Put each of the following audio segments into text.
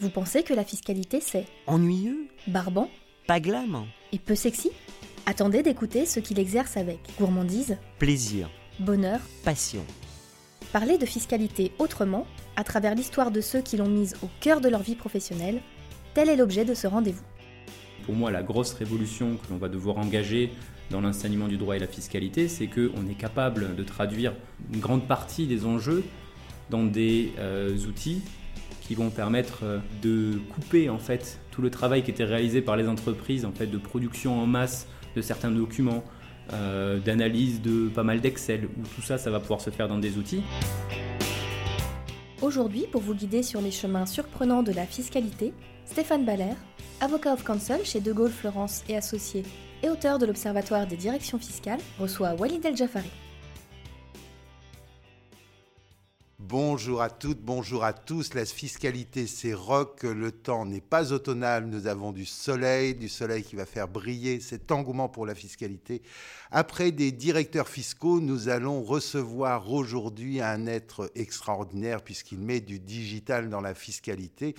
Vous pensez que la fiscalité c'est Ennuyeux barbant Pas glam et peu sexy? Attendez d'écouter ceux qui l'exercent avec gourmandise, Plaisir, bonheur. passion. Parler de fiscalité autrement, à travers l'histoire de ceux qui l'ont mise au cœur de leur vie professionnelle, tel est l'objet de ce rendez-vous. Pour moi, la grosse révolution que l'on va devoir engager dans l'enseignement du droit et la fiscalité, c'est qu'on est capable de traduire une grande partie des enjeux dans des euh, outils qui vont permettre euh, de couper en fait tout le travail qui était réalisé par les entreprises en fait de production en masse de certains documents, euh, d'analyse de pas mal d'Excel, où tout ça, ça va pouvoir se faire dans des outils. Aujourd'hui, pour vous guider sur les chemins surprenants de la fiscalité, Stéphane Baller, avocat of counsel chez De Gaulle Florence et Associés et auteur de l'Observatoire des directions fiscales, reçoit Walid El Jafari. Bonjour à toutes, bonjour à tous. La fiscalité, c'est rock. Le temps n'est pas automnal. Nous avons du soleil, du soleil qui va faire briller cet engouement pour la fiscalité. Après des directeurs fiscaux, nous allons recevoir aujourd'hui un être extraordinaire puisqu'il met du digital dans la fiscalité.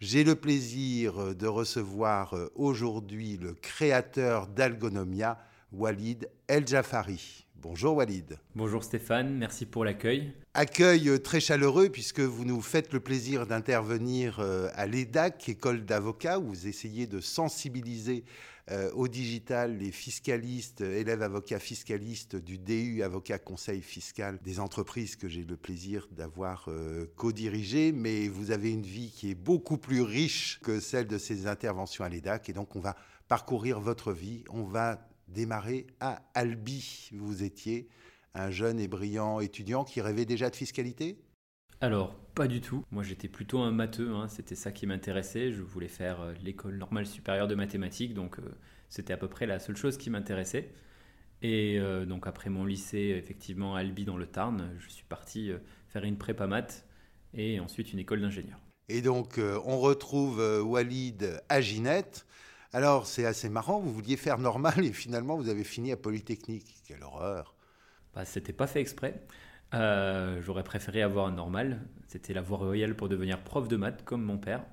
J'ai le plaisir de recevoir aujourd'hui le créateur d'Algonomia, Walid El Jafari. Bonjour Walid. Bonjour Stéphane, merci pour l'accueil. Accueil euh, très chaleureux puisque vous nous faites le plaisir d'intervenir euh, à l'EDAC, école d'avocats, où vous essayez de sensibiliser euh, au digital les fiscalistes, élèves avocats fiscalistes du DU Avocat Conseil Fiscal des entreprises que j'ai le plaisir d'avoir co-dirigé. Mais vous avez une vie qui est beaucoup plus riche que celle de ces interventions à l'EDAC et donc on va parcourir votre vie, on va démarrer à Albi. Vous étiez un jeune et brillant étudiant qui rêvait déjà de fiscalité? Alors, pas du tout. Moi, j'étais plutôt un matheux. hein. C'était ça qui m'intéressait. Je voulais faire euh, l'école normale supérieure de mathématiques. Donc, euh, c'était à peu près la seule chose qui m'intéressait. Et euh, donc, après mon lycée, effectivement, à Albi, dans le Tarn, je suis parti faire une prépa maths et ensuite une école d'ingénieur. Et donc, on retrouve Walid à Ginette. Alors, c'est assez marrant, vous vouliez faire normal et finalement, vous avez fini à Polytechnique. Quelle horreur Bah, c'était pas fait exprès. Euh, J'aurais préféré avoir un normal. C'était la voie royale pour devenir prof de maths, comme mon père.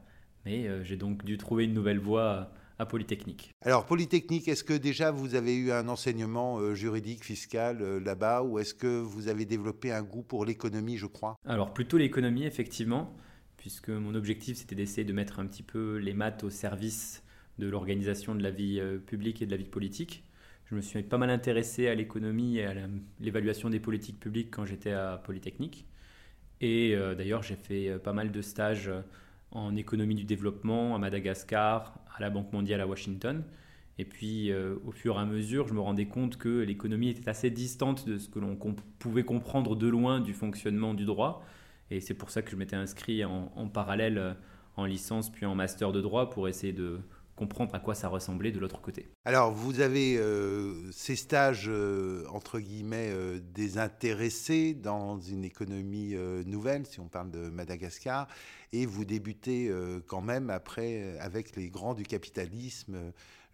Mais euh, j'ai donc dû trouver une nouvelle voie à, Polytechnique. Alors, Polytechnique, est-ce que déjà vous avez eu un enseignement euh, juridique, fiscal euh, là-bas ou est-ce que vous avez développé un goût pour l'économie, je crois? Alors plutôt l'économie, effectivement, puisque mon objectif c'était d'essayer de mettre un petit peu les maths au service de l'organisation de la vie euh, publique et de la vie politique. Je me suis pas mal intéressé à l'économie et à l'évaluation des politiques publiques quand j'étais à Polytechnique. Et euh, d'ailleurs, j'ai fait euh, pas mal de stages euh, en économie du développement à Madagascar, à la Banque mondiale à Washington. Et puis, au fur et à mesure, je me rendais compte que l'économie était assez distante de ce que l'on pouvait comprendre de loin du fonctionnement du droit. Et c'est pour ça que je m'étais inscrit en, parallèle en licence puis en master de droit pour essayer de comprendre à quoi ça ressemblait de l'autre côté. Alors, vous avez euh, ces stages, euh, entre guillemets, euh, désintéressés dans une économie nouvelle, si on parle de Madagascar, et vous débutez quand même après avec les grands du capitalisme,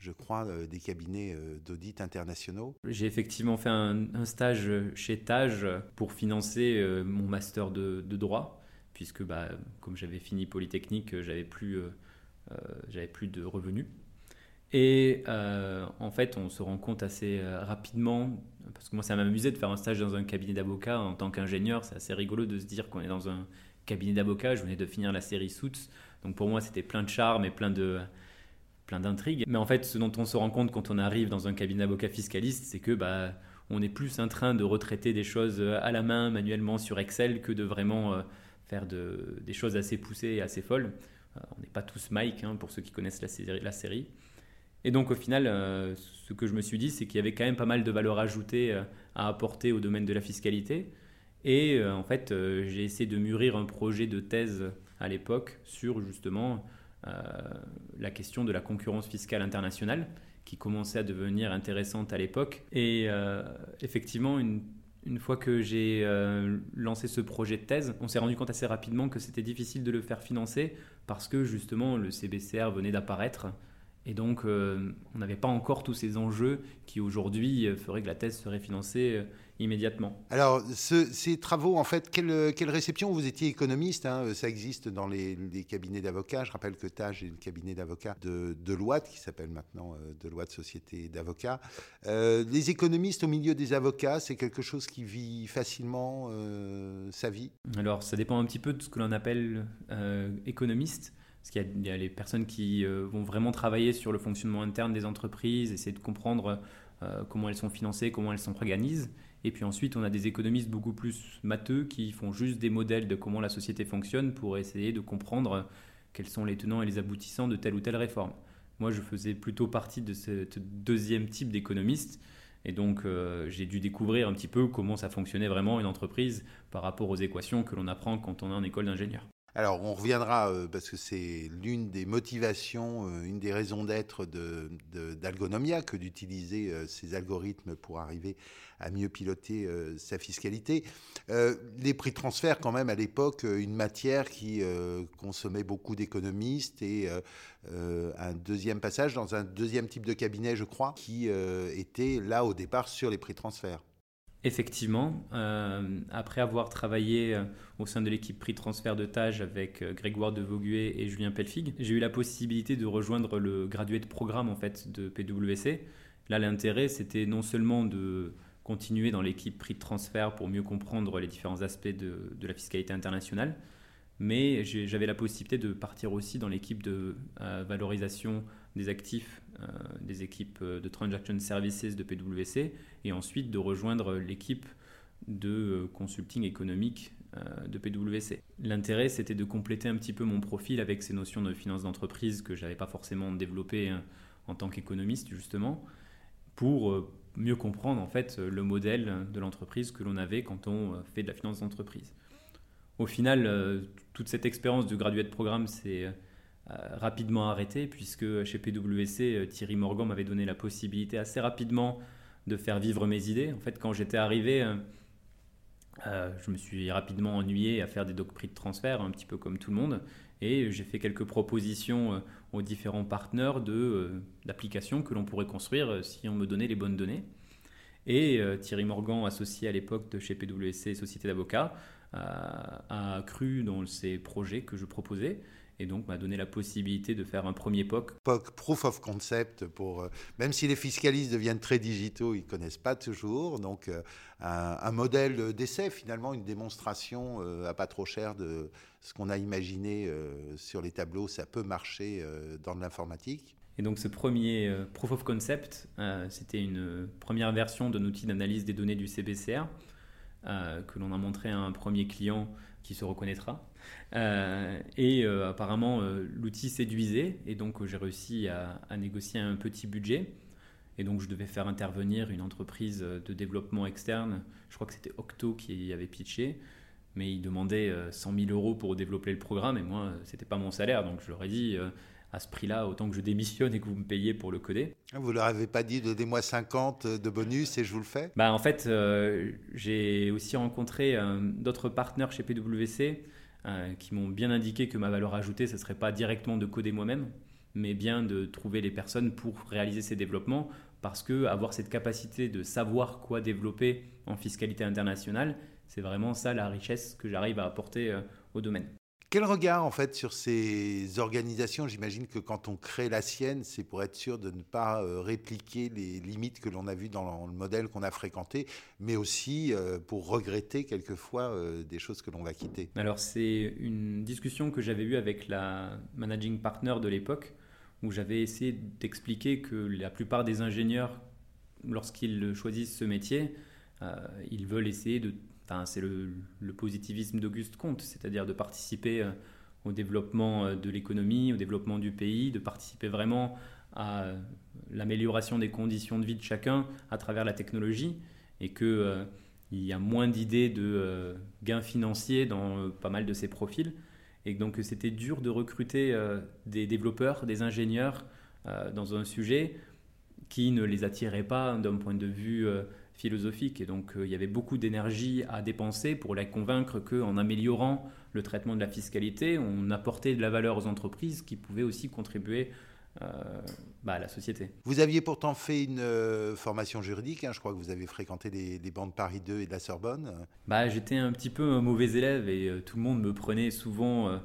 je crois, euh, des cabinets euh, d'audit internationaux. J'ai effectivement fait un, un stage chez Tage pour financer euh, mon master de, de droit, puisque bah, comme j'avais fini Polytechnique, j'avais plus, j'avais plus de revenus. Et euh, en fait, on se rend compte assez euh, rapidement, parce que moi, ça m'amusait de faire un stage dans un cabinet d'avocat en tant qu'ingénieur. C'est assez rigolo de se dire qu'on est dans un cabinet d'avocat. Je venais de finir la série Suits, donc pour moi, c'était plein de charme et plein de plein d'intrigues. Mais en fait, ce dont on se rend compte quand on arrive dans un cabinet d'avocat fiscaliste, c'est que bah, on est plus en train de retraiter des choses à la main, manuellement sur Excel, que de vraiment euh, faire de, des choses assez poussées et assez folles. Euh, on n'est pas tous Mike, hein, pour ceux qui connaissent la série. Et donc au final, euh, ce que je me suis dit, c'est qu'il y avait quand même pas mal de valeur ajoutée euh, à apporter au domaine de la fiscalité. Et en fait, j'ai essayé de mûrir un projet de thèse à l'époque sur justement la question de la concurrence fiscale internationale, qui commençait à devenir intéressante à l'époque. Et effectivement, une, une fois que j'ai euh, lancé ce projet de thèse, on s'est rendu compte assez rapidement que c'était difficile de le faire financer parce que justement le CBCR venait d'apparaître. Et donc, on n'avait pas encore tous ces enjeux qui aujourd'hui feraient que la thèse serait financée immédiatement. Alors, ces travaux, en fait, quelle, quelle réception Vous étiez économiste, hein, ça existe dans les, cabinets d'avocats. Je rappelle que TAGE est le cabinet d'avocats de Deloitte, qui s'appelle maintenant euh, Deloitte Société d'avocats. Euh, les économistes au milieu des avocats, c'est quelque chose qui vit facilement euh, sa vie? Alors, ça dépend un petit peu de ce que l'on appelle économiste. Parce qu'il y, a les personnes qui vont vraiment travailler sur le fonctionnement interne des entreprises, essayer de comprendre comment elles sont financées, comment elles s'organisent. Et puis ensuite, on a des économistes beaucoup plus matheux qui font juste des modèles de comment la société fonctionne pour essayer de comprendre quels sont les tenants et les aboutissants de telle ou telle réforme. Moi, je faisais plutôt partie de ce deuxième type d'économiste. Et donc, euh, j'ai dû découvrir un petit peu comment ça fonctionnait vraiment une entreprise par rapport aux équations que l'on apprend quand on est en école d'ingénieur. Alors, on reviendra, euh, parce que c'est l'une des motivations, euh, une des raisons d'être d'Algonomia, que d'utiliser euh, ces algorithmes pour arriver à mieux piloter sa fiscalité. les prix de transfert, quand même, à l'époque, une matière qui consommait beaucoup d'économistes et un deuxième passage dans un deuxième type de cabinet, je crois, qui était là au départ sur les prix de transfert. Effectivement, euh, après avoir travaillé euh, au sein de l'équipe prix transfert de tâches avec euh, Grégoire de Vauguet et Julien Pelfig, j'ai eu la possibilité de rejoindre le graduate programme en fait de PwC. Là, l'intérêt, c'était non seulement de continuer dans l'équipe prix de transfert pour mieux comprendre les différents aspects de, de la fiscalité internationale, mais j'avais la possibilité de partir aussi dans l'équipe de valorisation des actifs des équipes euh, de Transaction Services de PwC et ensuite de rejoindre l'équipe de euh, consulting économique de PwC. L'intérêt, c'était de compléter un petit peu mon profil avec ces notions de finance d'entreprise que je n'avais pas forcément développées hein, en tant qu'économiste, justement, pour mieux comprendre en fait le modèle de l'entreprise que l'on avait quand on fait de la finance d'entreprise. Au final, toute cette expérience de graduate programme, c'est euh, rapidement arrêté, puisque chez PwC, euh, Thierry Morgan m'avait donné la possibilité assez rapidement de faire vivre mes idées. En fait, quand j'étais arrivé, euh, je me suis rapidement ennuyé à faire des doc prix de transfert, un petit peu comme tout le monde, et j'ai fait quelques propositions aux différents partenaires d'applications que l'on pourrait construire si on me donnait les bonnes données. Et Thierry Morgan, associé à l'époque de chez PwC Société d'avocats, a cru dans ces projets que je proposais et donc m'a donné la possibilité de faire un premier POC. POC, Proof of Concept, pour, euh, même si les fiscalistes deviennent très digitaux, ils ne connaissent pas toujours. Donc euh, un, modèle d'essai, finalement, une démonstration euh, à pas trop cher de ce qu'on a imaginé sur les tableaux, ça peut marcher dans l'informatique. Et donc ce premier Proof of Concept, c'était une première version d'un outil d'analyse des données du CBCR que l'on a montré à un premier client qui se reconnaîtra. Euh, et euh, apparemment, euh, l'outil séduisait, et donc j'ai réussi à, négocier un petit budget. Et donc, je devais faire intervenir une entreprise de développement externe. Je crois que c'était Octo qui avait pitché, mais il demandait 100 000 euros pour développer le programme, et moi, c'était pas mon salaire. Donc, je leur ai dit à ce prix-là, autant que je démissionne et que vous me payez pour le coder. Vous leur avez pas dit donnez-moi 50 de bonus et je vous le fais? Bah, En fait, j'ai aussi rencontré d'autres partenaires chez PwC euh, qui m'ont bien indiqué que ma valeur ajoutée, ce ne serait pas directement de coder moi-même, mais bien de trouver les personnes pour réaliser ces développements, parce que avoir cette capacité de savoir quoi développer en fiscalité internationale, c'est vraiment ça la richesse que j'arrive à apporter euh, au domaine. Quel regard en fait sur ces organisations? J'imagine que quand on crée la sienne, c'est pour être sûr de ne pas euh, répliquer les limites que l'on a vues dans le modèle qu'on a fréquenté, mais aussi euh, pour regretter quelquefois euh, des choses que l'on va quitter. Alors c'est une discussion que j'avais eue avec la managing partner de l'époque, où j'avais essayé d'expliquer que la plupart des ingénieurs, lorsqu'ils choisissent ce métier, ils veulent essayer de c'est le, positivisme d'Auguste Comte, c'est-à-dire de participer euh, au développement euh, de l'économie, au développement du pays, de participer vraiment à euh, l'amélioration des conditions de vie de chacun à travers la technologie, et qu'il il y a moins d'idées de gains financiers dans pas mal de ces profils, et donc c'était dur de recruter des développeurs, des ingénieurs dans un sujet qui ne les attirait pas d'un point de vue philosophique. Et donc, euh, il y avait beaucoup d'énergie à dépenser pour les convaincre qu'en améliorant le traitement de la fiscalité, on apportait de la valeur aux entreprises qui pouvaient aussi contribuer bah, la société. Vous aviez pourtant fait une formation juridique, hein, je crois que vous avez fréquenté les, les, bancs de Paris 2 et de la Sorbonne. Bah, J'étais un petit peu un mauvais élève et tout le monde me prenait souvent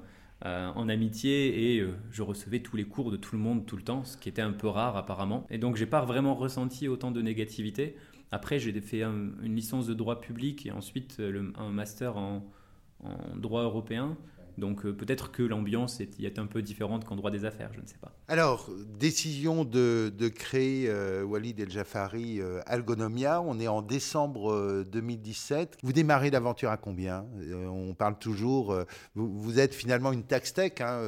en amitié et je recevais tous les cours de tout le monde tout le temps, ce qui était un peu rare apparemment. Et donc j'ai pas vraiment ressenti autant de négativité. Après, j'ai fait une licence de droit public et ensuite un master en, en droit européen. Donc euh, peut-être que l'ambiance est, un peu différente qu'en droit des affaires, je ne sais pas. Alors, décision de, créer euh, Walid El Jafari euh, Algonomia, on est en décembre 2017. Vous démarrez l'aventure à combien? On parle toujours, vous, êtes finalement une tax tech. Hein,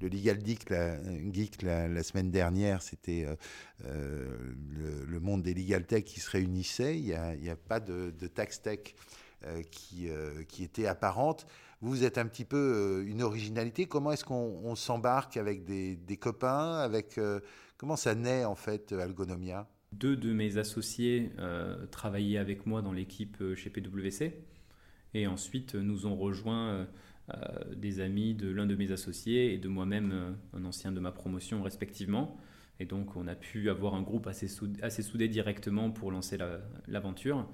le Legal Geek la, la, semaine dernière, c'était le, monde des legal tech qui se réunissait. Il n'y a, pas de, de tax tech qui était apparente. Vous êtes un petit peu euh, une originalité. Comment est-ce qu'on s'embarque avec des, copains avec, euh, Comment ça naît en fait Algonomia? Deux de mes associés euh, travaillaient avec moi dans l'équipe chez PwC. Et ensuite, nous ont rejoint des amis de l'un de mes associés et de moi-même, un ancien de ma promotion respectivement. Et donc, on a pu avoir un groupe assez soudé directement pour lancer l'aventure.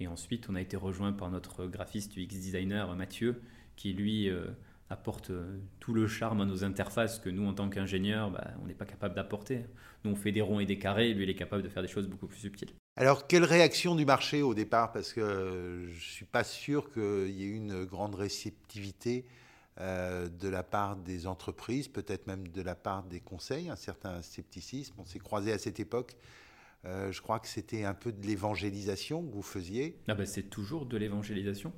Et ensuite, on a été rejoint par notre graphiste UX designer Mathieu, qui lui euh, apporte euh, tout le charme à nos interfaces que nous, en tant qu'ingénieurs, bah, on n'est pas capable d'apporter. Nous, on fait des ronds et des carrés, lui, il est capable de faire des choses beaucoup plus subtiles. Alors, quelle réaction du marché au départ? Parce que je ne suis pas sûr qu'il y ait une grande réceptivité euh, de la part des entreprises, peut-être même de la part des conseils, un certain scepticisme. On s'est croisé à cette époque euh, je crois que c'était un peu de l'évangélisation que vous faisiez. Ah ben, c'est toujours de l'évangélisation.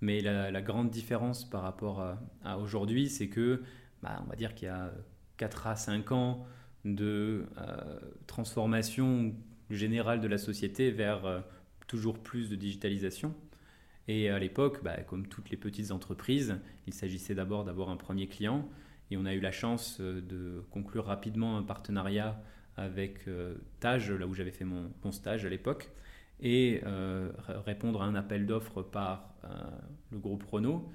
Mais la, grande différence par rapport à, aujourd'hui, c'est que, bah, on va dire qu'il y a 4 à 5 ans de euh, transformation générale de la société vers euh, toujours plus de digitalisation. Et à l'époque, bah, comme toutes les petites entreprises, il s'agissait d'abord d'avoir un premier client. Et on a eu la chance de conclure rapidement un partenariat avec euh, Tage, là où j'avais fait mon, stage à l'époque, et euh, répondre à un appel d'offres par euh, le groupe Renault.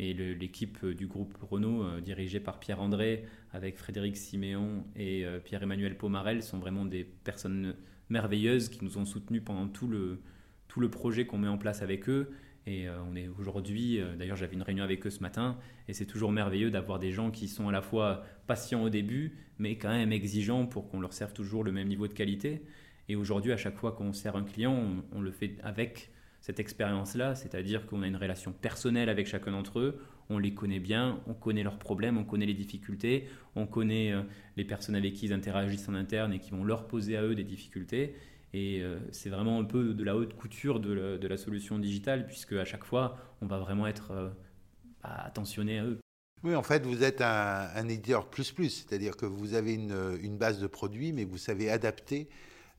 Et l'équipe du groupe Renault, dirigée par Pierre-André, avec Frédéric Siméon et Pierre-Emmanuel Pomarel, sont vraiment des personnes merveilleuses qui nous ont soutenus pendant tout le, tout le projet qu'on met en place avec eux. Et on est aujourd'hui, d'ailleurs j'avais une réunion avec eux ce matin, et c'est toujours merveilleux d'avoir des gens qui sont à la fois patients au début, mais quand même exigeants pour qu'on leur serve toujours le même niveau de qualité. Et aujourd'hui, à chaque fois qu'on sert un client, on, le fait avec cette expérience-là, c'est-à-dire qu'on a une relation personnelle avec chacun d'entre eux, on les connaît bien, on connaît leurs problèmes, on connaît les difficultés, on connaît euh, les personnes avec qui ils interagissent en interne et qui vont leur poser à eux des difficultés. Et euh, c'est vraiment un peu de la haute couture de la, solution digitale, puisque à chaque fois, on va vraiment être euh, attentionné à eux. Oui, en fait, vous êtes un, éditeur plus plus, c'est-à-dire que vous avez une, base de produits, mais vous savez adapter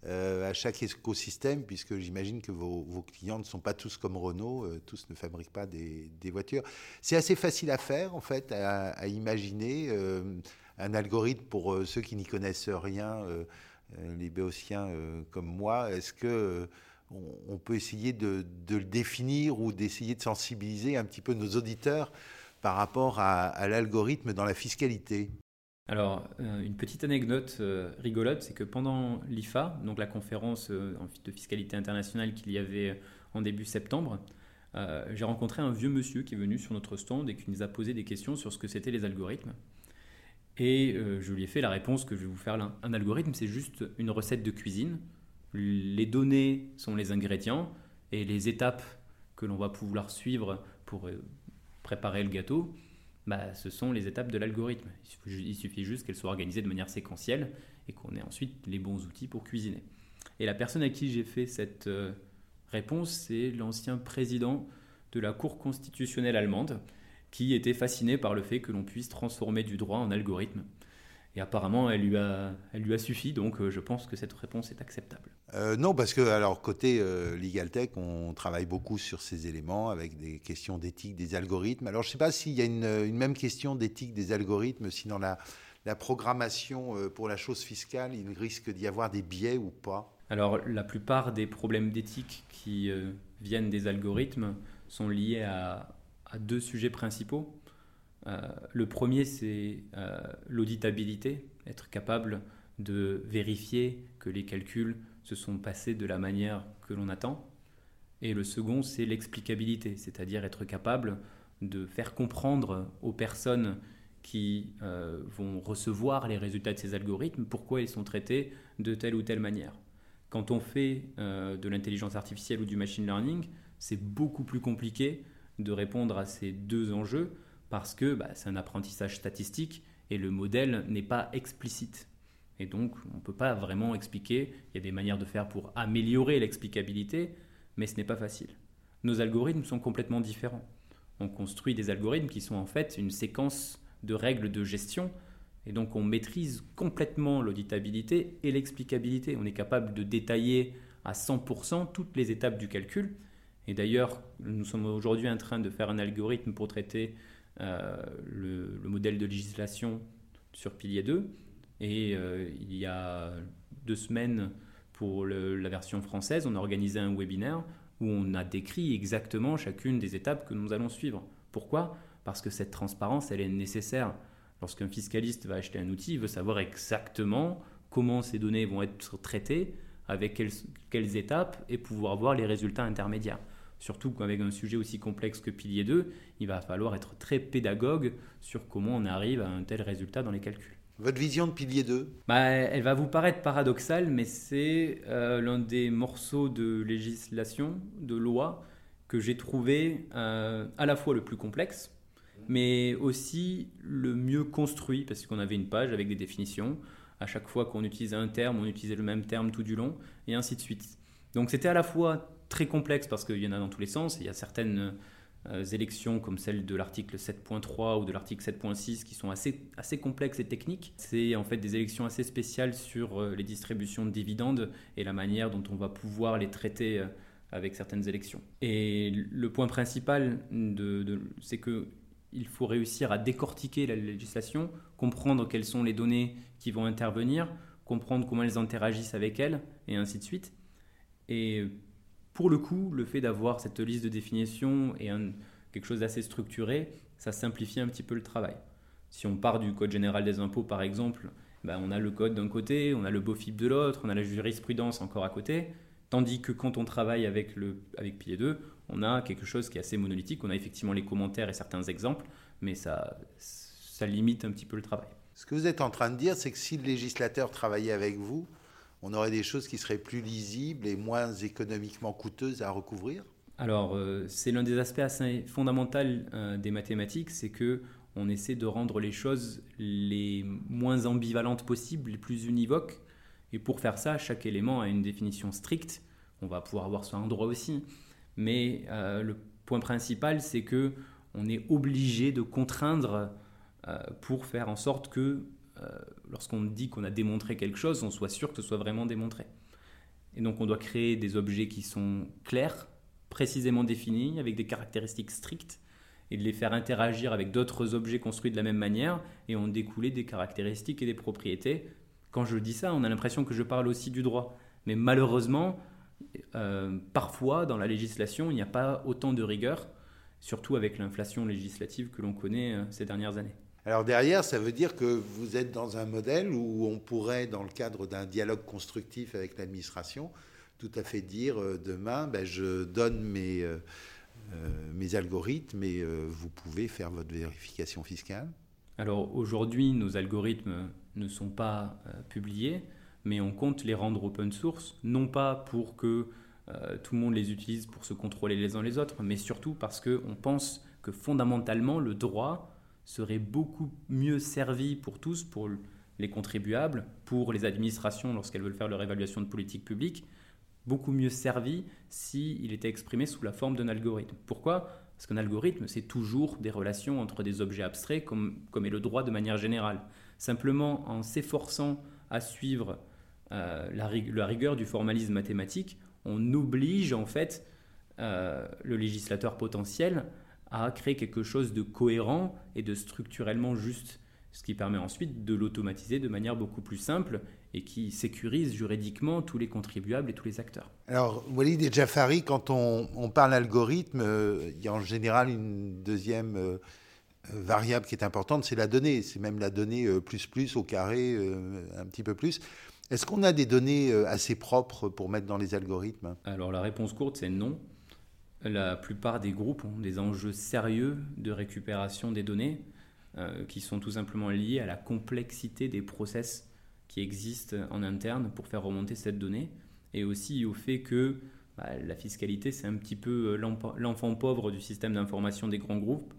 euh, à chaque écosystème, puisque j'imagine que vos, clients ne sont pas tous comme Renault, tous ne fabriquent pas des, voitures. C'est assez facile à faire, en fait, à, imaginer un algorithme pour ceux qui n'y connaissent rien, les béotiens comme moi. Est-ce que on, peut essayer de, le définir ou d'essayer de sensibiliser un petit peu nos auditeurs par rapport à, l'algorithme dans la fiscalité? Alors, euh, une petite anecdote euh, rigolote, c'est que pendant l'IFA, donc la conférence euh, de fiscalité internationale qu'il y avait en début septembre, j'ai rencontré un vieux monsieur qui est venu sur notre stand et qui nous a posé des questions sur ce que c'était les algorithmes. Et je lui ai fait la réponse que je vais vous faire là. Un algorithme, c'est juste une recette de cuisine. Les données sont les ingrédients et les étapes que l'on va pouvoir suivre pour préparer le gâteau, bah, ce sont les étapes de l'algorithme. Il suffit juste qu'elles soient organisées de manière séquentielle et qu'on ait ensuite les bons outils pour cuisiner. Et la personne à qui j'ai fait cette euh, réponse, c'est l'ancien président de la Cour constitutionnelle allemande, qui était fasciné par le fait que l'on puisse transformer du droit en algorithme. Et apparemment, elle lui a, elle lui a suffi, donc euh, je pense que cette réponse est acceptable. Euh, non, parce que alors côté euh, Legal Tech, on travaille beaucoup sur ces éléments avec des questions d'éthique des algorithmes. Alors je ne sais pas s'il y a une, même question d'éthique des algorithmes, si dans la, la programmation pour la chose fiscale, il risque d'y avoir des biais ou pas? Alors la plupart des problèmes d'éthique qui viennent des algorithmes sont liés à, à deux sujets principaux. Euh, le premier, c'est euh, l'auditabilité. être capable de vérifier que les calculs se sont passés de la manière que l'on attend. Et le second, c'est l'explicabilité, c'est-à-dire être capable de faire comprendre aux personnes qui euh, vont recevoir les résultats de ces algorithmes pourquoi ils sont traités de telle ou telle manière. Quand on fait de l'intelligence artificielle ou du machine learning, c'est beaucoup plus compliqué de répondre à ces deux enjeux parce que bah, c'est un apprentissage statistique et le modèle n'est pas explicite. Et donc, on ne peut pas vraiment expliquer. Il y a des manières de faire pour améliorer l'explicabilité, mais ce n'est pas facile. Nos algorithmes sont complètement différents. On construit des algorithmes qui sont en fait une séquence de règles de gestion, et donc on maîtrise complètement l'auditabilité et l'explicabilité. On est capable de détailler à 100% toutes les étapes du calcul. Et d'ailleurs, nous sommes aujourd'hui en train de faire un algorithme pour traiter euh, le, modèle de législation sur pilier 2. Et euh, il y a deux semaines, pour la version française, on a organisé un webinaire où on a décrit exactement chacune des étapes que nous allons suivre. Pourquoi? Parce que cette transparence, elle est nécessaire. Lorsqu'un fiscaliste va acheter un outil, il veut savoir exactement comment ces données vont être traitées, avec quelles, quelles étapes, et pouvoir voir les résultats intermédiaires. Surtout qu'avec un sujet aussi complexe que pilier 2, il va falloir être très pédagogue sur comment on arrive à un tel résultat dans les calculs. Votre vision de pilier 2 bah, Elle va vous paraître paradoxale, mais c'est euh, l'un des morceaux de législation, de loi, que j'ai trouvé euh, à la fois le plus complexe, mais aussi le mieux construit, parce qu'on avait une page avec des définitions. À chaque fois qu'on utilisait un terme, on utilisait le même terme tout du long, et ainsi de suite. Donc c'était à la fois très complexe parce qu'il y en a dans tous les sens. Il y a certaines euh, élections comme celle de l'article 7.3 ou de l'article 7.6 qui sont assez, assez complexes et techniques. C'est en fait des élections assez spéciales sur euh, les distributions de dividendes et la manière dont on va pouvoir les traiter euh, avec certaines élections. Et le point principal, c'est que il faut réussir à décortiquer la législation, comprendre quelles sont les données qui vont intervenir, comprendre comment elles interagissent avec elles, et ainsi de suite. Et pour le coup, le fait d'avoir cette liste de définition et quelque chose d'assez structuré, ça simplifie un petit peu le travail. Si on part du Code général des impôts, par exemple, ben, on a le code d'un côté, on a le BOFIP de l'autre, on a la jurisprudence encore à côté, tandis que quand on travaille avec, le, avec Pilier 2, on a quelque chose qui est assez monolithique, on a effectivement les commentaires et certains exemples, mais ça, ça limite un petit peu le travail. Ce que vous êtes en train de dire, c'est que si le législateur travaillait avec vous, on aurait des choses qui seraient plus lisibles et moins économiquement coûteuses à recouvrir Alors, euh, c'est l'un des aspects assez fondamentaux euh, des mathématiques, c'est que on essaie de rendre les choses les moins ambivalentes possibles, les plus univoques. Et pour faire ça, chaque élément a une définition stricte. On va pouvoir avoir ça en droit aussi. Mais euh, le point principal, c'est que on est obligé de contraindre pour faire en sorte que lorsqu'on dit qu'on a démontré quelque chose, on soit sûr que ce soit vraiment démontré. Et donc on doit créer des objets qui sont clairs, précisément définis, avec des caractéristiques strictes, et de les faire interagir avec d'autres objets construits de la même manière, et en découler des caractéristiques et des propriétés. Quand je dis ça, on a l'impression que je parle aussi du droit. Mais malheureusement, euh, parfois dans la législation, il n'y a pas autant de rigueur, surtout avec l'inflation législative que l'on connaît euh, ces dernières années. Alors derrière, ça veut dire que vous êtes dans un modèle où on pourrait, dans le cadre d'un dialogue constructif avec l'administration, tout à fait dire euh, demain, ben, je donne mes, euh, euh, mes algorithmes et vous pouvez faire votre vérification fiscale. Alors aujourd'hui, nos algorithmes ne sont pas publiés, mais on compte les rendre open source, non pas pour que tout le monde les utilise pour se contrôler les uns les autres, mais surtout parce qu'on pense que fondamentalement, le droit serait beaucoup mieux servi pour tous, pour les contribuables, pour les administrations lorsqu'elles veulent faire leur évaluation de politique publique, beaucoup mieux servi s'il était exprimé sous la forme d'un algorithme. Pourquoi? Parce qu'un algorithme, c'est toujours des relations entre des objets abstraits, comme, comme est le droit de manière générale. Simplement, en s'efforçant à suivre euh, la, rigueur du formalisme mathématique, on oblige en fait euh, le législateur potentiel à créer quelque chose de cohérent et de structurellement juste, ce qui permet ensuite de l'automatiser de manière beaucoup plus simple et qui sécurise juridiquement tous les contribuables et tous les acteurs. Alors, Walid et Jafari, quand on, parle algorithme, euh, il y a en général une deuxième euh, variable qui est importante, c'est la donnée. C'est même la donnée plus plus au carré, un petit peu plus. Est-ce qu'on a des données assez propres pour mettre dans les algorithmes? Alors la réponse courte, c'est non. La plupart des groupes ont des enjeux sérieux de récupération des données qui sont tout simplement liés à la complexité des process qui existent en interne pour faire remonter cette donnée et aussi au fait que bah, la fiscalité, c'est un petit peu euh, l'enfant pauvre du système d'information des grands groupes,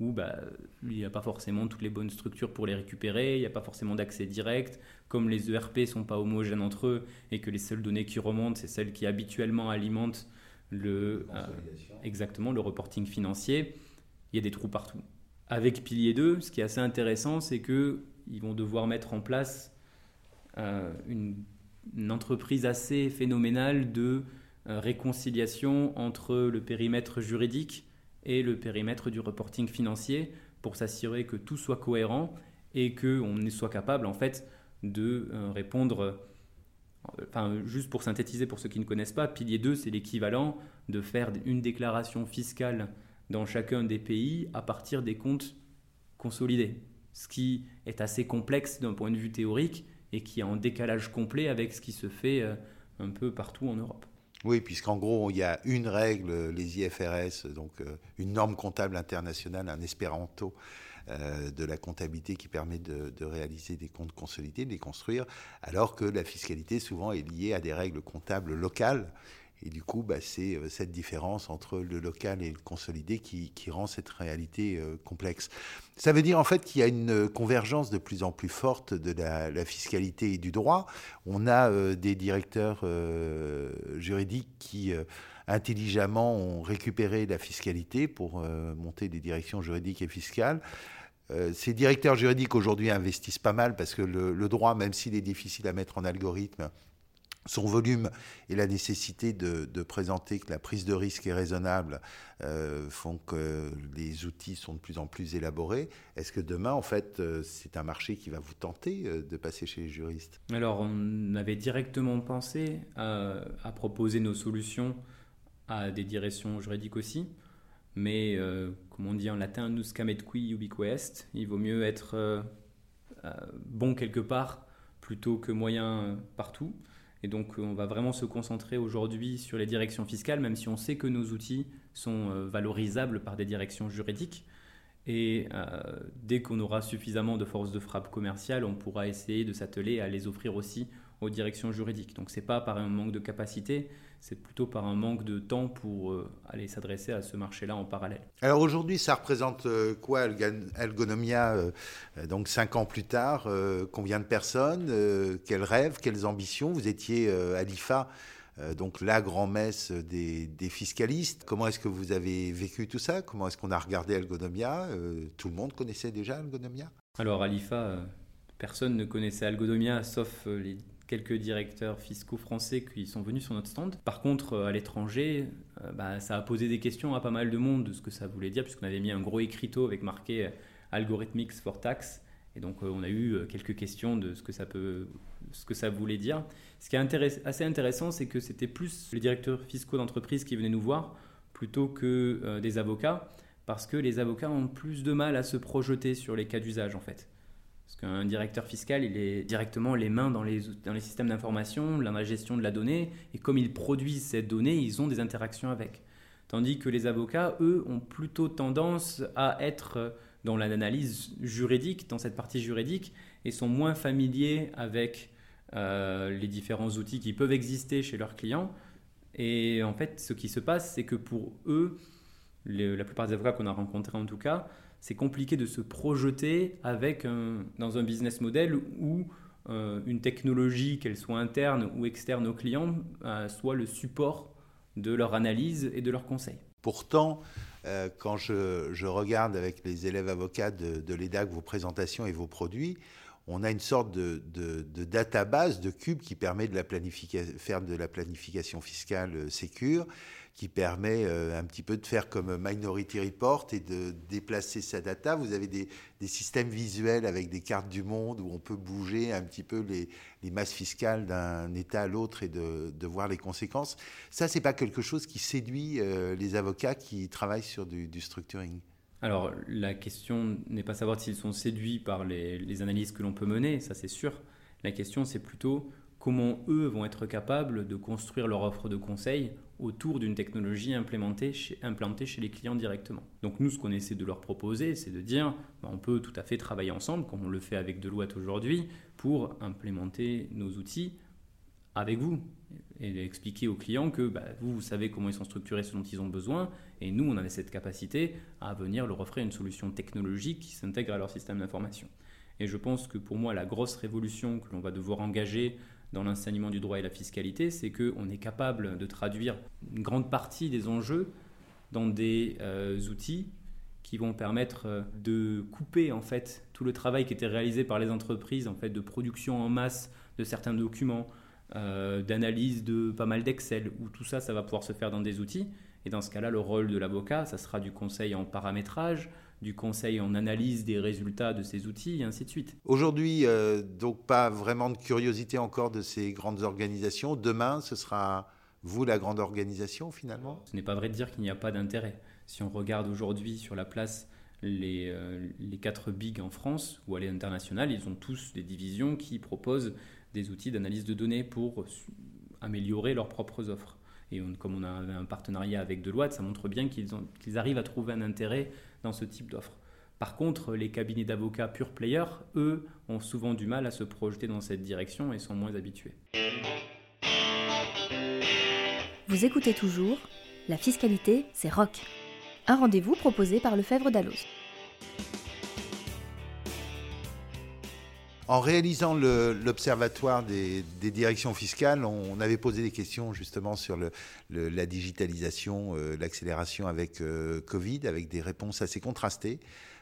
où bah, il n'y a pas forcément toutes les bonnes structures pour les récupérer, il n'y a pas forcément d'accès direct, comme les ERP sont pas homogènes entre eux, et que les seules données qui remontent, c'est celles qui habituellement alimentent le, euh, exactement, le reporting financier, il y a des trous partout. Avec Pilier 2, ce qui est assez intéressant, c'est qu'ils vont devoir mettre en place euh, une une entreprise assez phénoménale de euh, réconciliation entre le périmètre juridique et le périmètre du reporting financier pour s'assurer que tout soit cohérent et qu'on soit capable en fait de répondre Enfin, juste pour synthétiser pour ceux qui ne connaissent pas, pilier 2, c'est l'équivalent de faire une déclaration fiscale dans chacun des pays à partir des comptes consolidés. Ce qui est assez complexe d'un point de vue théorique, et qui est en décalage complet avec ce qui se fait euh, un peu partout en Europe. Oui, puisqu'en gros, il y a une règle, les IFRS, donc euh, une norme comptable internationale, un espéranto euh, de la comptabilité qui permet de, réaliser des comptes consolidés, de les construire, alors que la fiscalité souvent est liée à des règles comptables locales et du coup, bah, c'est euh, cette différence entre le local et le consolidé qui, rend cette réalité euh, complexe. Ça veut dire en fait qu'il y a une convergence de plus en plus forte de la, fiscalité et du droit. On a des directeurs juridiques qui intelligemment ont récupéré la fiscalité pour monter des directions juridiques et fiscales. ces directeurs juridiques aujourd'hui investissent pas mal parce que le droit, même s'il est difficile à mettre en algorithme, son volume et la nécessité de, présenter que la prise de risque est raisonnable euh, font que les outils sont de plus en plus élaborés. Est-ce que demain, en fait, euh, c'est un marché qui va vous tenter euh, de passer chez les juristes? Alors, on avait directement pensé à, proposer nos solutions à des directions juridiques aussi. Mais, comme on dit en latin, nous camet qui ubique il vaut mieux être bon quelque part plutôt que moyen partout. Et donc, euh, on va vraiment se concentrer aujourd'hui sur les directions fiscales, même si on sait que nos outils sont euh, valorisables par des directions juridiques. Et euh, dès qu'on aura suffisamment de force de frappe commerciale, on pourra essayer de s'atteler à les offrir aussi aux directions juridiques. Donc, ce n'est pas par un manque de capacité, c'est plutôt par un manque de temps pour euh, aller s'adresser à ce marché-là en parallèle. Alors aujourd'hui, ça représente euh, quoi Algonomia, euh, donc cinq ans plus tard Combien de personnes Quels rêves Quelles ambitions? Vous étiez à l'IFA, donc la grand-messe des, des, fiscalistes. Comment est-ce que vous avez vécu tout ça? Comment est-ce qu'on a regardé Algonomia Tout le monde connaissait déjà Algonomia Alors à l'IFA, personne ne connaissait Algonomia sauf les quelques directeurs fiscaux français qui sont venus sur notre stand. Par contre, euh, à l'étranger, euh, bah, ça a posé des questions à pas mal de monde de ce que ça voulait dire, puisqu'on avait mis un gros écriteau avec marqué euh, Algorithmics for Tax. Et donc, on a eu quelques questions de ce que ça, peut, ce que ça voulait dire. Ce qui est assez intéressant, c'est que c'était plus les directeurs fiscaux d'entreprise qui venaient nous voir plutôt que des avocats, parce que les avocats ont plus de mal à se projeter sur les cas d'usage, en fait. Parce qu'un directeur fiscal, il est directement les mains dans les, systèmes d'information, dans la gestion de la donnée, et comme ils produisent cette donnée, ils ont des interactions avec. Tandis que les avocats, eux, ont plutôt tendance à être dans l'analyse juridique, dans cette partie juridique, et sont moins familiers avec euh, les différents outils qui peuvent exister chez leurs clients. Et en fait, ce qui se passe, c'est que pour eux, la plupart des avocats qu'on a rencontrés en tout cas, c'est compliqué de se projeter avec dans un business model où euh, une technologie, qu'elle soit interne ou externe aux clients, euh, soit le support de leur analyse et de leurs conseils. Pourtant, euh, quand je, regarde avec les élèves avocats de, l'EDAC vos présentations et vos produits, on a une sorte de, de database, de cube qui permet de faire de la planification fiscale sécure qui permet euh, un petit peu de faire comme Minority Report et de déplacer sa data. Vous avez des, systèmes visuels avec des cartes du monde où on peut bouger un petit peu les, masses fiscales d'un État à l'autre et de, voir les conséquences. Ça, c'est pas quelque chose qui séduit euh, les avocats qui travaillent sur du, structuring. Alors, la question n'est pas savoir s'ils sont séduits par les, les analyses que l'on peut mener, ça c'est sûr. La question, c'est plutôt comment eux vont être capables de construire leur offre de conseil autour d'une technologie implantée chez les clients directement. Donc nous, ce qu'on essaie de leur proposer, c'est de dire, bah, on peut tout à fait travailler ensemble, comme on le fait avec Deloitte aujourd'hui, pour implémenter nos outils avec vous et expliquer aux clients que bah, vous, vous savez comment ils sont structurés, ce dont ils ont besoin, et nous, on a cette capacité à venir leur offrir une solution technologique qui s'intègre à leur système d'information. Et je pense que pour moi, la grosse révolution que l'on va devoir engager dans l'enseignement du droit et la fiscalité, c'est qu'on est capable de traduire une grande partie des enjeux dans des euh, outils qui vont permettre euh, de couper en fait tout le travail qui était réalisé par les entreprises en fait de production en masse de certains documents, euh, d'analyse de pas mal d'Excel, où tout ça, ça va pouvoir se faire dans des outils. Et dans ce cas-là, le rôle de l'avocat, ça sera du conseil en paramétrage, du conseil en analyse des résultats de ces outils, et ainsi de suite. Aujourd'hui, euh, donc pas vraiment de curiosité encore de ces grandes organisations. Demain, ce sera vous la grande organisation finalement? Ce n'est pas vrai de dire qu'il n'y a pas d'intérêt. Si on regarde aujourd'hui sur la place les, euh, les quatre bigs en France ou à l'international, ils ont tous des divisions qui proposent des outils d'analyse de données pour améliorer leurs propres offres. Et comme on a un partenariat avec Deloitte, ça montre bien qu'ils arrivent à trouver un intérêt dans ce type d'offre. Par contre, les cabinets d'avocats pure player, eux, ont souvent du mal à se projeter dans cette direction et sont moins habitués. Vous écoutez toujours La fiscalité, c'est rock. Un rendez-vous proposé par Lefebvre Dalloz. En réalisant l'observatoire des, directions fiscales, on, avait posé des questions justement sur la digitalisation, euh, l'accélération avec euh, Covid, avec des réponses assez contrastées,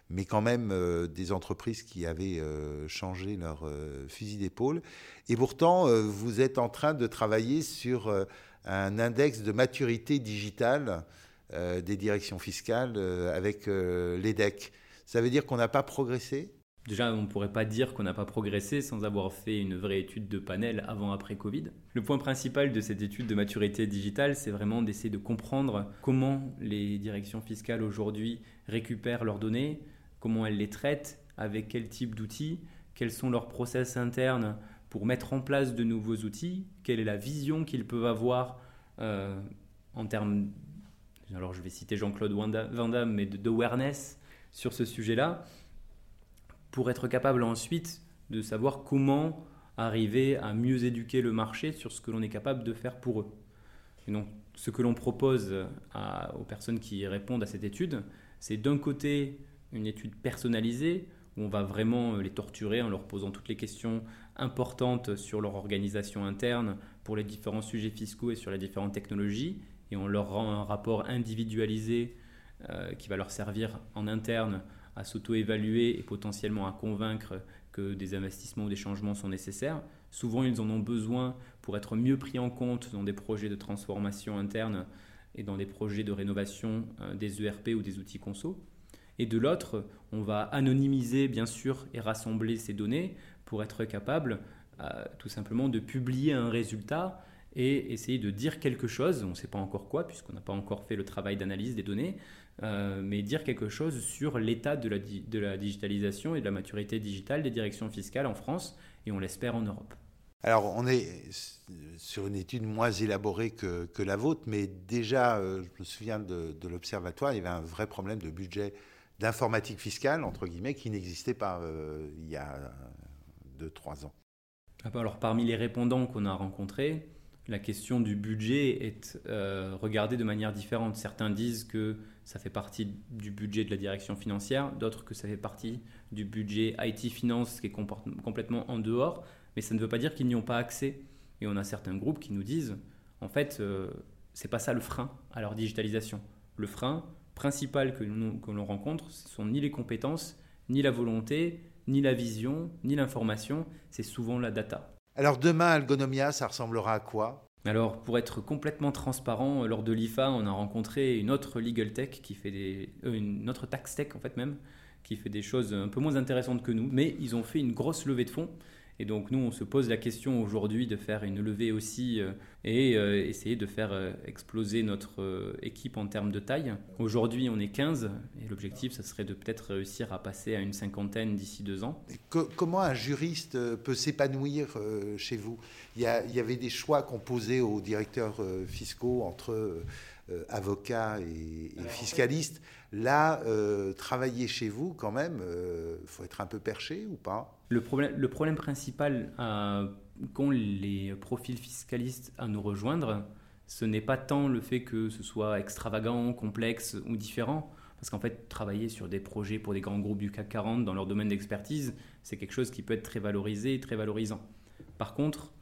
mais quand même euh, des entreprises qui avaient changé leur fusil d'épaule. Et pourtant, vous êtes en train de travailler sur un index de maturité digitale des directions fiscales avec l'EDEC. Ça veut dire qu'on n'a pas progressé? Déjà, on ne pourrait pas dire qu'on n'a pas progressé sans avoir fait une vraie étude de panel avant-après Covid. Le point principal de cette étude de maturité digitale, c'est vraiment d'essayer de comprendre comment les directions fiscales aujourd'hui récupèrent leurs données, comment elles les traitent, avec quel type d'outils, quels sont leurs process internes pour mettre en place de nouveaux outils, quelle est la vision qu'ils peuvent avoir euh, en termes, alors je vais citer Jean-Claude Van Damme, mais d'awareness sur ce sujet-là pour être capable ensuite de savoir comment arriver à mieux éduquer le marché sur ce que l'on est capable de faire pour eux. Donc, ce que l'on propose aux personnes qui répondent à cette étude, c'est d'un côté une étude personnalisée où on va vraiment les torturer en leur posant toutes les questions importantes sur leur organisation interne pour les différents sujets fiscaux et sur les différentes technologies, et on leur rend un rapport individualisé euh, qui va leur servir en interne à s'auto-évaluer et potentiellement à convaincre que des investissements ou des changements sont nécessaires. Souvent, ils en ont besoin pour être mieux pris en compte dans des projets de transformation interne et dans des projets de rénovation euh, des ERP ou des outils conso. Et de l'autre, on va anonymiser bien sûr et rassembler ces données pour être capable euh, tout simplement de publier un résultat et essayer de dire quelque chose, on ne sait pas encore quoi puisqu'on n'a pas encore fait le travail d'analyse des données, euh, mais dire quelque chose sur l'état de la, de la digitalisation et de la maturité digitale des directions fiscales en France et on l'espère en Europe. Alors, on est sur une étude moins élaborée que, que la vôtre, mais déjà, euh, je me souviens de, de l'Observatoire, il y avait un vrai problème de budget d'informatique fiscale, entre guillemets, qui n'existait pas euh, il y a 2-3 ans. Ah bah alors, parmi les répondants qu'on a rencontrés, la question du budget est regardée de manière différente. Certains disent que ça fait partie du budget de la direction financière, d'autres que ça fait partie du budget IT Finance qui est complètement en dehors, mais ça ne veut pas dire qu'ils n'y ont pas accès. Et on a certains groupes qui nous disent, en fait, euh, c'est pas ça le frein à leur digitalisation. Le frein principal que, que l'on rencontre, ce sont ni les compétences, ni la volonté, ni la vision, ni l'information, c'est souvent la data. Alors demain, Algonomia, ça ressemblera à quoi? Alors, pour être complètement transparent, lors de l'IFA, on a rencontré une autre legal tech qui fait euh, une autre tax tech en fait même, qui fait des choses un peu moins intéressantes que nous, mais ils ont fait une grosse levée de fonds Et donc nous, on se pose la question aujourd'hui de faire une levée aussi euh, et euh, essayer de faire euh, exploser notre équipe en termes de taille. Aujourd'hui, on est 15 et l'objectif, ça serait de peut-être réussir à passer à une cinquantaine d'ici deux ans. comment un juriste peut s'épanouir chez vous? Il y, il y, avait des choix qu'on posait aux directeurs fiscaux entre euh, avocat et, fiscaliste. Là, euh, travailler chez vous, quand même, il euh, faut être un peu perché ou pas? Le problème, principal qu'ont les profils fiscalistes à nous rejoindre, ce n'est pas tant le fait que ce soit extravagant, complexe ou différent, parce qu'en fait, travailler sur des projets pour des grands groupes du CAC 40 dans leur domaine d'expertise, c'est quelque chose qui peut être très valorisé et très valorisant. Par contre,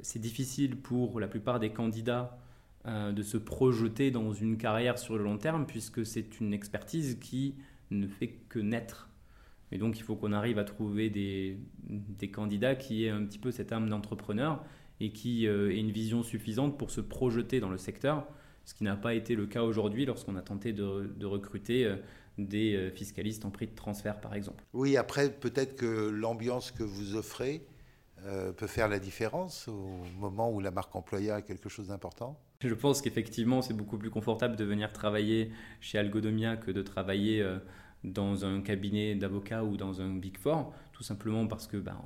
c'est difficile pour la plupart des candidats euh, de se projeter dans une carrière sur le long terme, puisque c'est une expertise qui ne fait que naître. Et donc il faut qu'on arrive à trouver des, candidats qui aient un petit peu cette âme d'entrepreneur et qui euh, aient une vision suffisante pour se projeter dans le secteur, ce qui n'a pas été le cas aujourd'hui lorsqu'on a tenté de, recruter euh, des fiscalistes en prix de transfert, par exemple. Oui, après, peut-être que l'ambiance que vous offrez peut faire la différence au moment où la marque employeur a quelque chose d'important je pense qu'effectivement, c'est beaucoup plus confortable de venir travailler chez Algodomia que de travailler euh, dans un cabinet d'avocats ou dans un Big Four, tout simplement parce que bah,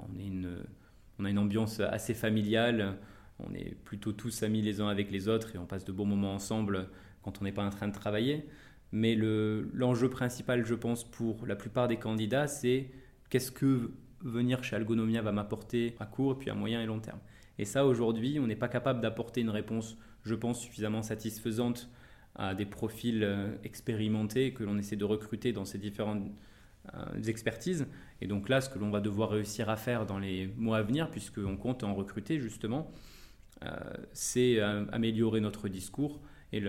on a une ambiance assez familiale, on est plutôt tous amis les uns avec les autres et on passe de bons moments ensemble quand on n'est pas en train de travailler. Mais l'enjeu principal, je pense, pour la plupart des candidats, c'est qu'est-ce que venir chez Algonomia va m'apporter à court, puis à moyen et long terme. Et ça, aujourd'hui, on n'est pas capable d'apporter une réponse je pense, suffisamment satisfaisante à des profils euh, expérimentés que l'on essaie de recruter dans ces différentes euh, expertises. Et donc là, ce que l'on va devoir réussir à faire dans les mois à venir, puisqu'on compte en recruter justement, euh, c'est améliorer notre discours et,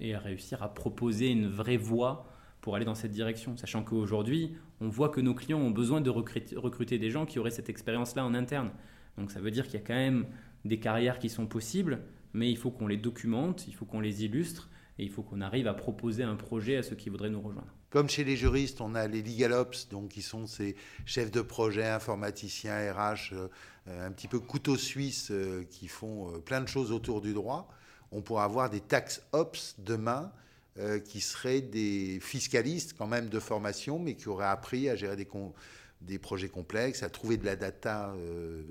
et réussir à proposer une vraie voie pour aller dans cette direction. Sachant qu'aujourd'hui, on voit que nos clients ont besoin de recruter des gens qui auraient cette expérience-là en interne. Donc ça veut dire qu'il y a quand même des carrières qui sont possibles, mais il faut qu'on les documente, il faut qu'on les illustre et il faut qu'on arrive à proposer un projet à ceux qui voudraient nous rejoindre. Comme chez les juristes, on a les LegalOps, donc qui sont ces chefs de projet, informaticiens, RH, euh, un petit peu couteau suisse euh, qui font euh, plein de choses autour du droit. On pourra avoir des tax ops demain qui seraient des fiscalistes quand même de formation, mais qui auraient appris à gérer des, projets complexes, à trouver de la data,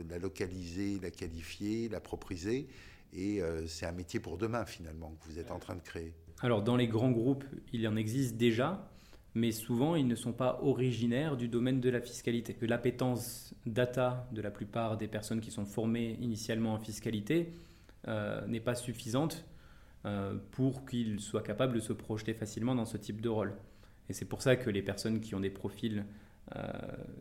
la localiser, la qualifier, la propriser et euh, c'est un métier pour demain, finalement, que vous êtes en train de créer. Alors, dans les grands groupes, il en existe déjà, mais souvent, ils ne sont pas originaires du domaine de la fiscalité. L'appétence data de la plupart des personnes qui sont formées initialement en fiscalité euh, n'est pas suffisante euh, pour qu'ils soient capables de se projeter facilement dans ce type de rôle. Et c'est pour ça que les personnes qui ont des profils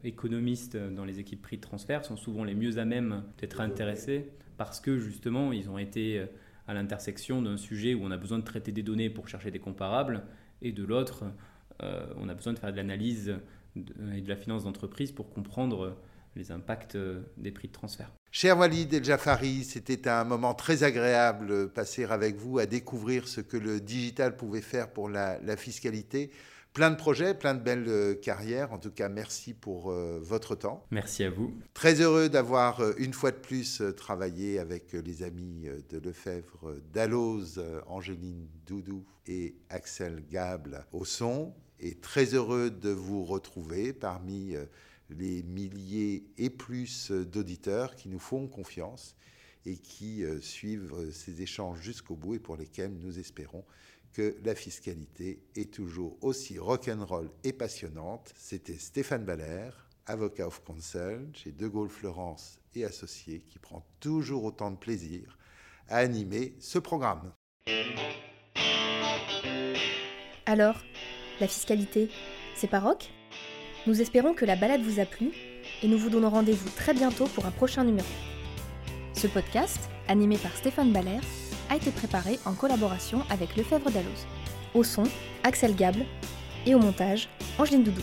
économistes dans les équipes prix de transfert sont souvent les mieux à même d'être intéressés parce que justement, ils ont été euh, à l'intersection d'un sujet où on a besoin de traiter des données pour chercher des comparables, et de l'autre, euh, on a besoin de faire de l'analyse et de la finance d'entreprise pour comprendre les impacts euh, des prix de transfert. Cher Walid El Jafari, c'était un moment très agréable passer avec vous à découvrir ce que le digital pouvait faire pour la fiscalité plein de projets, plein de belles euh, carrières. En tout cas, merci pour euh, votre temps. Merci à vous. Très heureux d'avoir euh, une fois de plus travaillé avec les amis de Lefebvre, Dalloz, Angéline Doudou et Axel Gable au son. Et très heureux de vous retrouver parmi les milliers et plus d'auditeurs qui nous font confiance et qui suivent ces échanges jusqu'au bout et pour lesquels nous espérons que la fiscalité est toujours aussi rock'n'roll et passionnante. C'était Stéphane Baller, avocat of counsel chez De Gaulle Florence et associé, qui prend toujours autant de plaisir à animer ce programme. Alors, la fiscalité, c'est pas rock? Nous espérons que la balade vous a plu et nous vous donnons rendez-vous très bientôt pour un prochain numéro. Ce podcast, animé par Stéphane Baller, a été préparé en collaboration avec Lefebvre Dalloz. Au son, Axel Gable et au montage, Angeline Doudou.